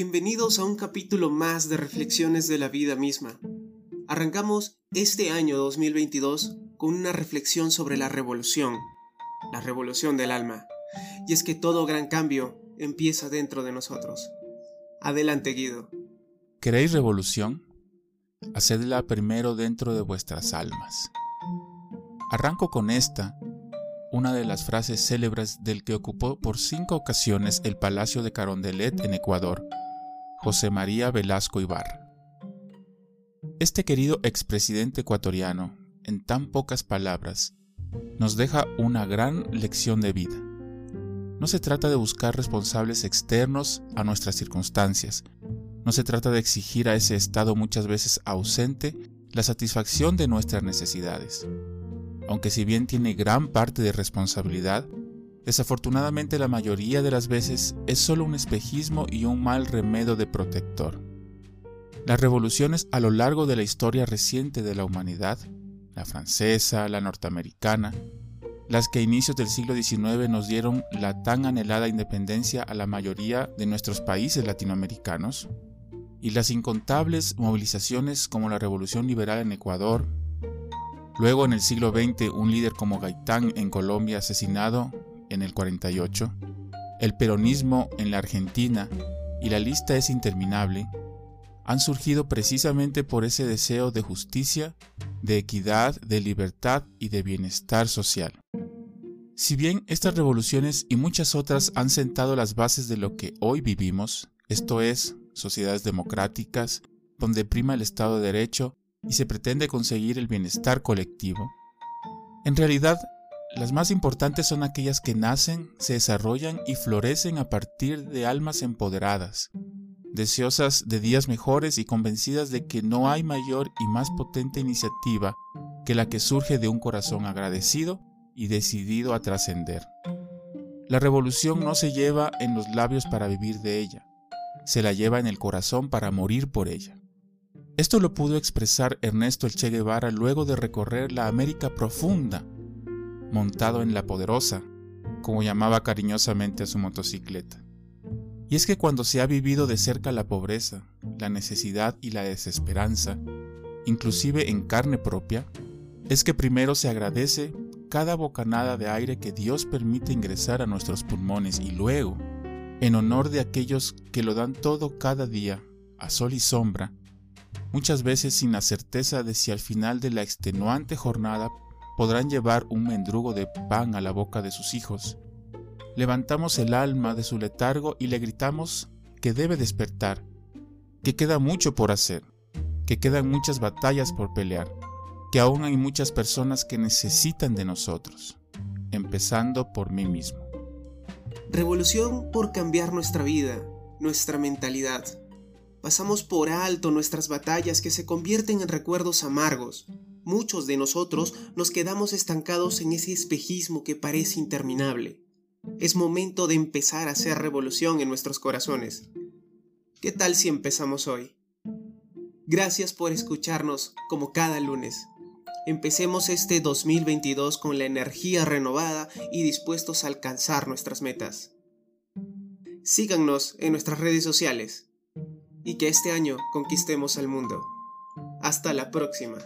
Bienvenidos a un capítulo más de Reflexiones de la vida misma. Arrancamos este año 2022 con una reflexión sobre la revolución, la revolución del alma. Y es que todo gran cambio empieza dentro de nosotros. Adelante, Guido. ¿Queréis revolución? Hacedla primero dentro de vuestras almas. Arranco con esta, una de las frases célebres del que ocupó por cinco ocasiones el Palacio de Carondelet en Ecuador, José María Velasco Ibarra. Este querido expresidente ecuatoriano, en tan pocas palabras, nos deja una gran lección de vida. No se trata de buscar responsables externos a nuestras circunstancias, no se trata de exigir a ese estado muchas veces ausente la satisfacción de nuestras necesidades aunque si bien tiene gran parte de responsabilidad, desafortunadamente la mayoría de las veces es solo un espejismo y un mal remedio de protector. Las revoluciones a lo largo de la historia reciente de la humanidad, la francesa, la norteamericana, las que a inicios del siglo XIX nos dieron la tan anhelada independencia a la mayoría de nuestros países latinoamericanos, y las incontables movilizaciones como la Revolución Liberal en Ecuador, Luego en el siglo XX un líder como Gaitán en Colombia asesinado en el 48, el peronismo en la Argentina y la lista es interminable, han surgido precisamente por ese deseo de justicia, de equidad, de libertad y de bienestar social. Si bien estas revoluciones y muchas otras han sentado las bases de lo que hoy vivimos, esto es, sociedades democráticas, donde prima el Estado de Derecho y se pretende conseguir el bienestar colectivo, en realidad las más importantes son aquellas que nacen, se desarrollan y florecen a partir de almas empoderadas, deseosas de días mejores y convencidas de que no hay mayor y más potente iniciativa que la que surge de un corazón agradecido y decidido a trascender. La revolución no se lleva en los labios para vivir de ella, se la lleva en el corazón para morir por ella. Esto lo pudo expresar Ernesto el Che Guevara luego de recorrer la América profunda, montado en la poderosa, como llamaba cariñosamente a su motocicleta. Y es que cuando se ha vivido de cerca la pobreza, la necesidad y la desesperanza, inclusive en carne propia, es que primero se agradece cada bocanada de aire que Dios permite ingresar a nuestros pulmones y luego, en honor de aquellos que lo dan todo cada día, a sol y sombra, muchas veces sin la certeza de si al final de la extenuante jornada podrán llevar un mendrugo de pan a la boca de sus hijos. Levantamos el alma de su letargo y le gritamos que debe despertar, que queda mucho por hacer, que quedan muchas batallas por pelear, que aún hay muchas personas que necesitan de nosotros, empezando por mí mismo. Revolución por cambiar nuestra vida, nuestra mentalidad, Pasamos por alto nuestras batallas que se convierten en recuerdos amargos. Muchos de nosotros nos quedamos estancados en ese espejismo que parece interminable. Es momento de empezar a hacer revolución en nuestros corazones. ¿Qué tal si empezamos hoy? Gracias por escucharnos como cada lunes. Empecemos este 2022 con la energía renovada y dispuestos a alcanzar nuestras metas. Síganos en nuestras redes sociales y que este año conquistemos el mundo. Hasta la próxima.